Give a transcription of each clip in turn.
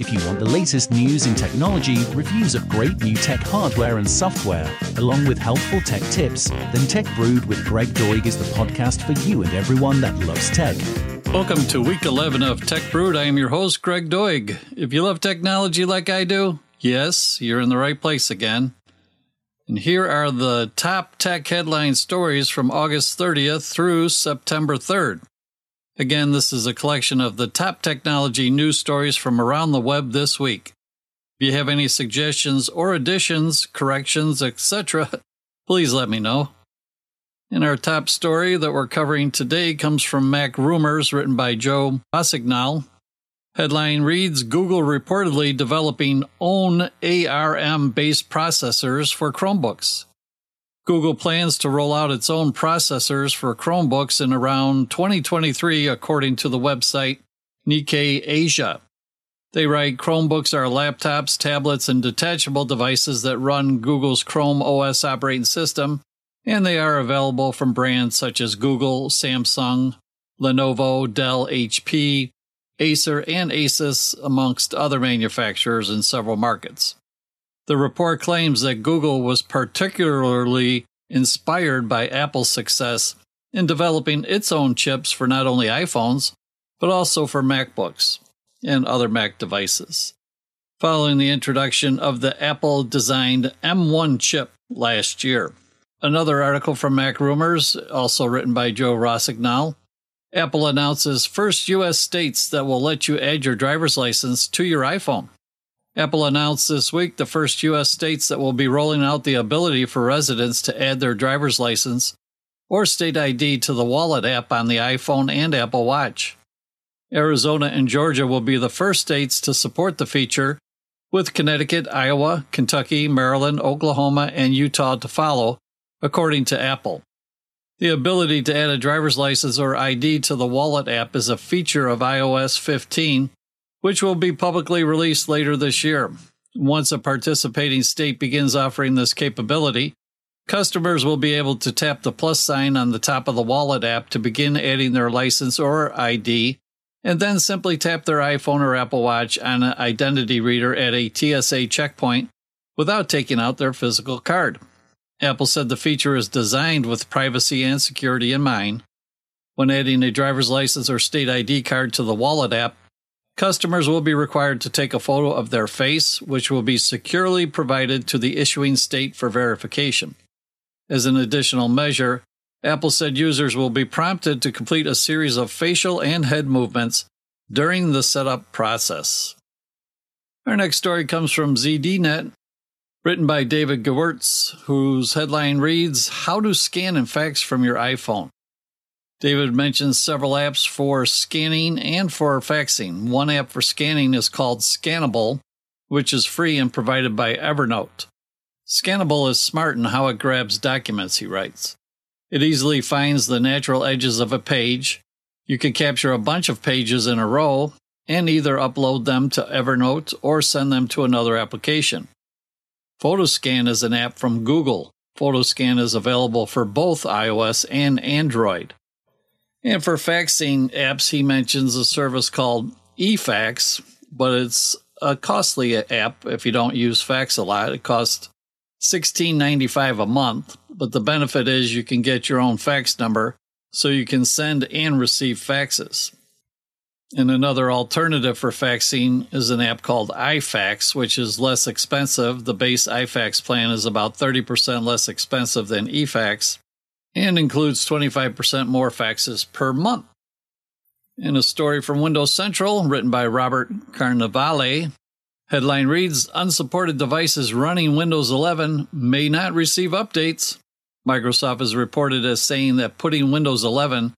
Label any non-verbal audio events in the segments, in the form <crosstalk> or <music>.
If you want the latest news in technology, reviews of great new tech hardware and software, along with helpful tech tips, then Tech Brewed with Greg Doig is the podcast for you and everyone that loves tech. Welcome to week 11 of Tech Brewed. I am your host, Greg Doig. If you love technology like I do, yes, you're in the right place again. And here are the top tech headline stories from August 30th through September 3rd. Again, this is a collection of the top technology news stories from around the web this week. If you have any suggestions or additions, corrections, etc., <laughs> please let me know. And our top story that we're covering today comes from Mac Rumors, written by Joe Rossignol. Headline reads Google reportedly developing own ARM based processors for Chromebooks. Google plans to roll out its own processors for Chromebooks in around 2023, according to the website Nikkei Asia. They write Chromebooks are laptops, tablets, and detachable devices that run Google's Chrome OS operating system, and they are available from brands such as Google, Samsung, Lenovo, Dell, HP, Acer, and Asus, amongst other manufacturers in several markets. The report claims that Google was particularly inspired by Apple's success in developing its own chips for not only iPhones, but also for MacBooks and other Mac devices. Following the introduction of the Apple designed M1 chip last year. Another article from Mac Rumors, also written by Joe Rossignol. Apple announces first U.S. states that will let you add your driver's license to your iPhone. Apple announced this week the first U.S. states that will be rolling out the ability for residents to add their driver's license or state ID to the Wallet app on the iPhone and Apple Watch. Arizona and Georgia will be the first states to support the feature, with Connecticut, Iowa, Kentucky, Maryland, Oklahoma, and Utah to follow, according to Apple. The ability to add a driver's license or ID to the Wallet app is a feature of iOS 15 which will be publicly released later this year. Once a participating state begins offering this capability, customers will be able to tap the plus sign on the top of the wallet app to begin adding their license or ID, and then simply tap their iPhone or Apple Watch on an identity reader at a TSA checkpoint without taking out their physical card. Apple said the feature is designed with privacy and security in mind. When adding a driver's license or state ID card to the wallet app, Customers will be required to take a photo of their face, which will be securely provided to the issuing state for verification. As an additional measure, Apple said users will be prompted to complete a series of facial and head movements during the setup process. Our next story comes from ZDNet, written by David Gewirtz, whose headline reads How to Scan and Fax from Your iPhone. David mentions several apps for scanning and for faxing. One app for scanning is called Scannable, which is free and provided by Evernote. Scannable is smart in how it grabs documents, he writes. It easily finds the natural edges of a page. You can capture a bunch of pages in a row and either upload them to Evernote or send them to another application. Photoscan is an app from Google. Photoscan is available for both iOS and Android. And for faxing apps, he mentions a service called eFax, but it's a costly app if you don't use fax a lot. It costs $16.95 a month, but the benefit is you can get your own fax number so you can send and receive faxes. And another alternative for faxing is an app called iFax, which is less expensive. The base iFax plan is about 30% less expensive than eFax and includes 25% more faxes per month. In a story from Windows Central, written by Robert Carnevale, headline reads Unsupported devices running Windows 11 may not receive updates. Microsoft is reported as saying that putting Windows 11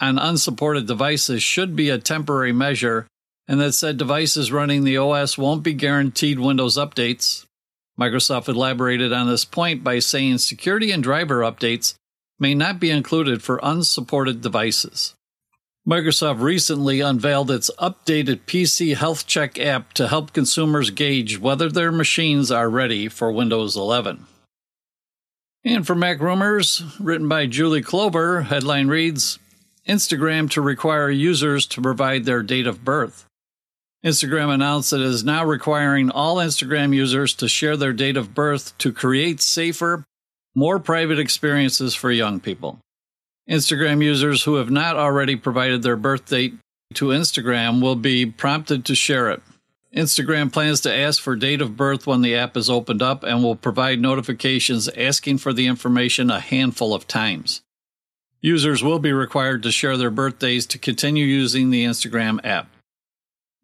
on unsupported devices should be a temporary measure, and that said devices running the OS won't be guaranteed Windows updates. Microsoft elaborated on this point by saying security and driver updates may not be included for unsupported devices. Microsoft recently unveiled its updated PC Health Check app to help consumers gauge whether their machines are ready for Windows 11. And for Mac Rumors, written by Julie Clover, headline reads Instagram to require users to provide their date of birth. Instagram announced it is now requiring all Instagram users to share their date of birth to create safer, more private experiences for young people. Instagram users who have not already provided their birth date to Instagram will be prompted to share it. Instagram plans to ask for date of birth when the app is opened up and will provide notifications asking for the information a handful of times. Users will be required to share their birthdays to continue using the Instagram app.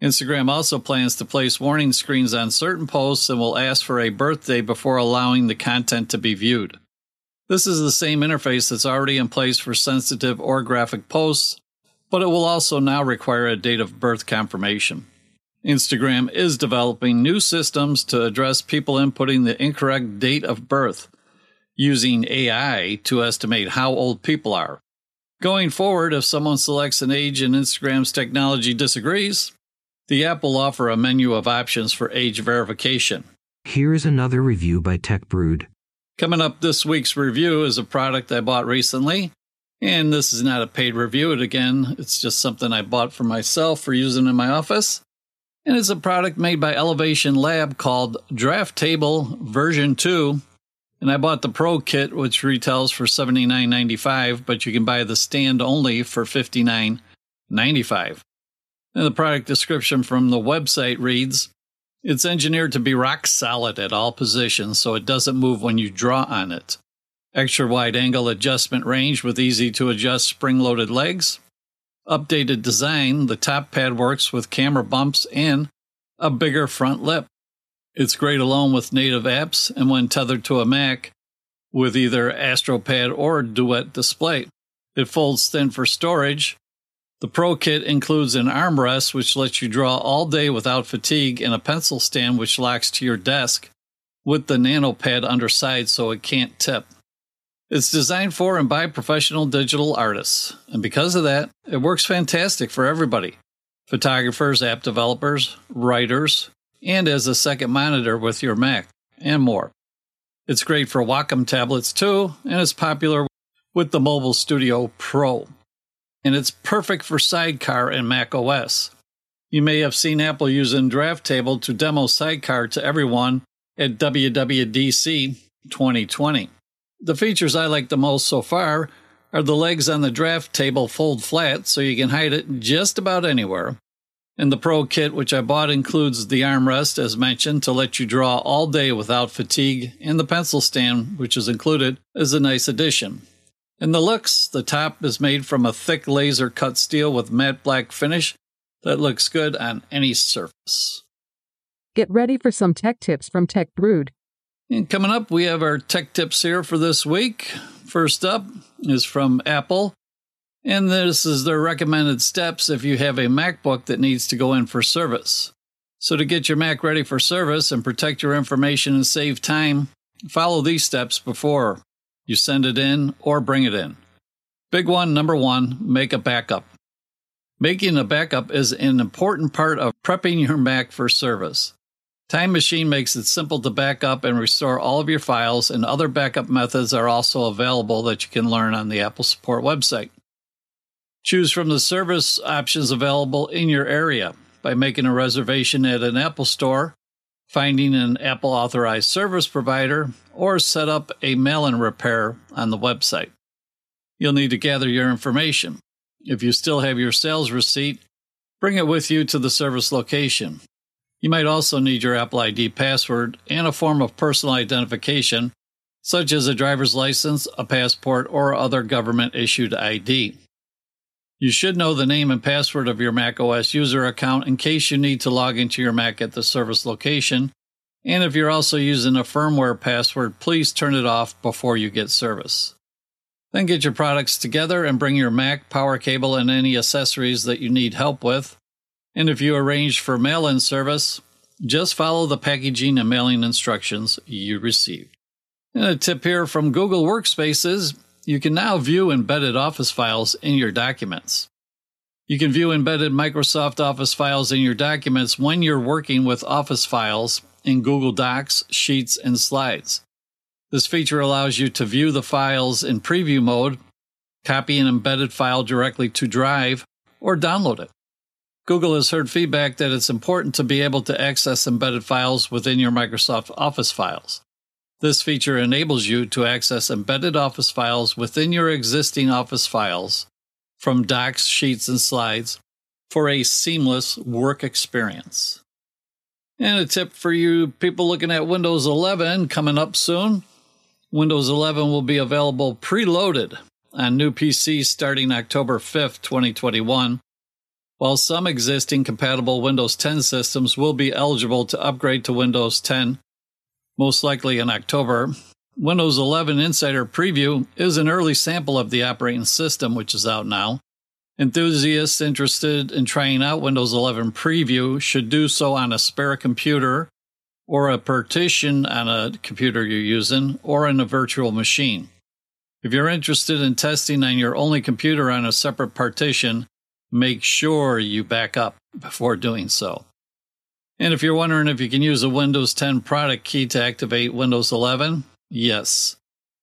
Instagram also plans to place warning screens on certain posts and will ask for a birthday before allowing the content to be viewed. This is the same interface that's already in place for sensitive or graphic posts, but it will also now require a date of birth confirmation. Instagram is developing new systems to address people inputting the incorrect date of birth, using AI to estimate how old people are. Going forward, if someone selects an age and Instagram's technology disagrees, the app will offer a menu of options for age verification. Here's another review by Tech Brewed. Coming up this week's review is a product I bought recently. And this is not a paid review. It again, it's just something I bought for myself for using in my office. And it's a product made by Elevation Lab called Draft Table version 2. And I bought the Pro kit, which retails for $79.95, but you can buy the stand only for $59.95. And the product description from the website reads It's engineered to be rock solid at all positions so it doesn't move when you draw on it. Extra wide angle adjustment range with easy to adjust spring loaded legs. Updated design, the top pad works with camera bumps and a bigger front lip. It's great alone with native apps and when tethered to a Mac with either AstroPad or Duet display. It folds thin for storage the Pro Kit includes an armrest which lets you draw all day without fatigue and a pencil stand which locks to your desk with the nano pad underside so it can't tip. It's designed for and by professional digital artists, and because of that, it works fantastic for everybody photographers, app developers, writers, and as a second monitor with your Mac, and more. It's great for Wacom tablets too, and it's popular with the Mobile Studio Pro and it's perfect for Sidecar and Mac OS. You may have seen Apple using Draft Table to demo Sidecar to everyone at WWDC 2020. The features I like the most so far are the legs on the draft table fold flat so you can hide it just about anywhere. And the Pro kit, which I bought, includes the armrest, as mentioned, to let you draw all day without fatigue, and the pencil stand, which is included, is a nice addition. In the looks, the top is made from a thick laser cut steel with matte black finish that looks good on any surface. Get ready for some tech tips from Tech Brewed. And coming up, we have our tech tips here for this week. First up is from Apple. And this is their recommended steps if you have a MacBook that needs to go in for service. So, to get your Mac ready for service and protect your information and save time, follow these steps before you send it in or bring it in. Big one, number one, make a backup. Making a backup is an important part of prepping your Mac for service. Time Machine makes it simple to back up and restore all of your files, and other backup methods are also available that you can learn on the Apple Support website. Choose from the service options available in your area by making a reservation at an Apple store finding an Apple authorized service provider, or set up a mail in repair on the website. You'll need to gather your information. If you still have your sales receipt, bring it with you to the service location. You might also need your Apple ID password and a form of personal identification, such as a driver's license, a passport, or other government issued ID. You should know the name and password of your macOS user account in case you need to log into your Mac at the service location. And if you're also using a firmware password, please turn it off before you get service. Then get your products together and bring your Mac, power cable, and any accessories that you need help with. And if you arrange for mail in service, just follow the packaging and mailing instructions you received. And a tip here from Google Workspaces you can now view embedded Office files in your documents. You can view embedded Microsoft Office files in your documents when you're working with Office files in Google Docs, Sheets, and Slides. This feature allows you to view the files in preview mode, copy an embedded file directly to Drive, or download it. Google has heard feedback that it's important to be able to access embedded files within your Microsoft Office files. This feature enables you to access embedded Office files within your existing Office files from docs, sheets, and slides for a seamless work experience. And a tip for you people looking at Windows 11 coming up soon Windows 11 will be available preloaded on new PCs starting October 5th, 2021, while some existing compatible Windows 10 systems will be eligible to upgrade to Windows 10, most likely in October. Windows 11 Insider Preview is an early sample of the operating system, which is out now. Enthusiasts interested in trying out Windows 11 Preview should do so on a spare computer or a partition on a computer you're using or in a virtual machine. If you're interested in testing on your only computer on a separate partition, make sure you back up before doing so. And if you're wondering if you can use a Windows 10 product key to activate Windows 11, yes.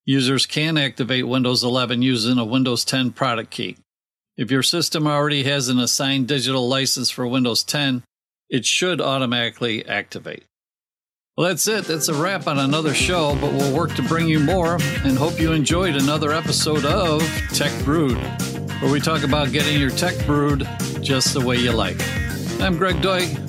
Users can activate Windows 11 using a Windows 10 product key. If your system already has an assigned digital license for Windows 10, it should automatically activate. Well, that's it. That's a wrap on another show, but we'll work to bring you more and hope you enjoyed another episode of Tech Brewed, where we talk about getting your tech brewed just the way you like. I'm Greg Doig,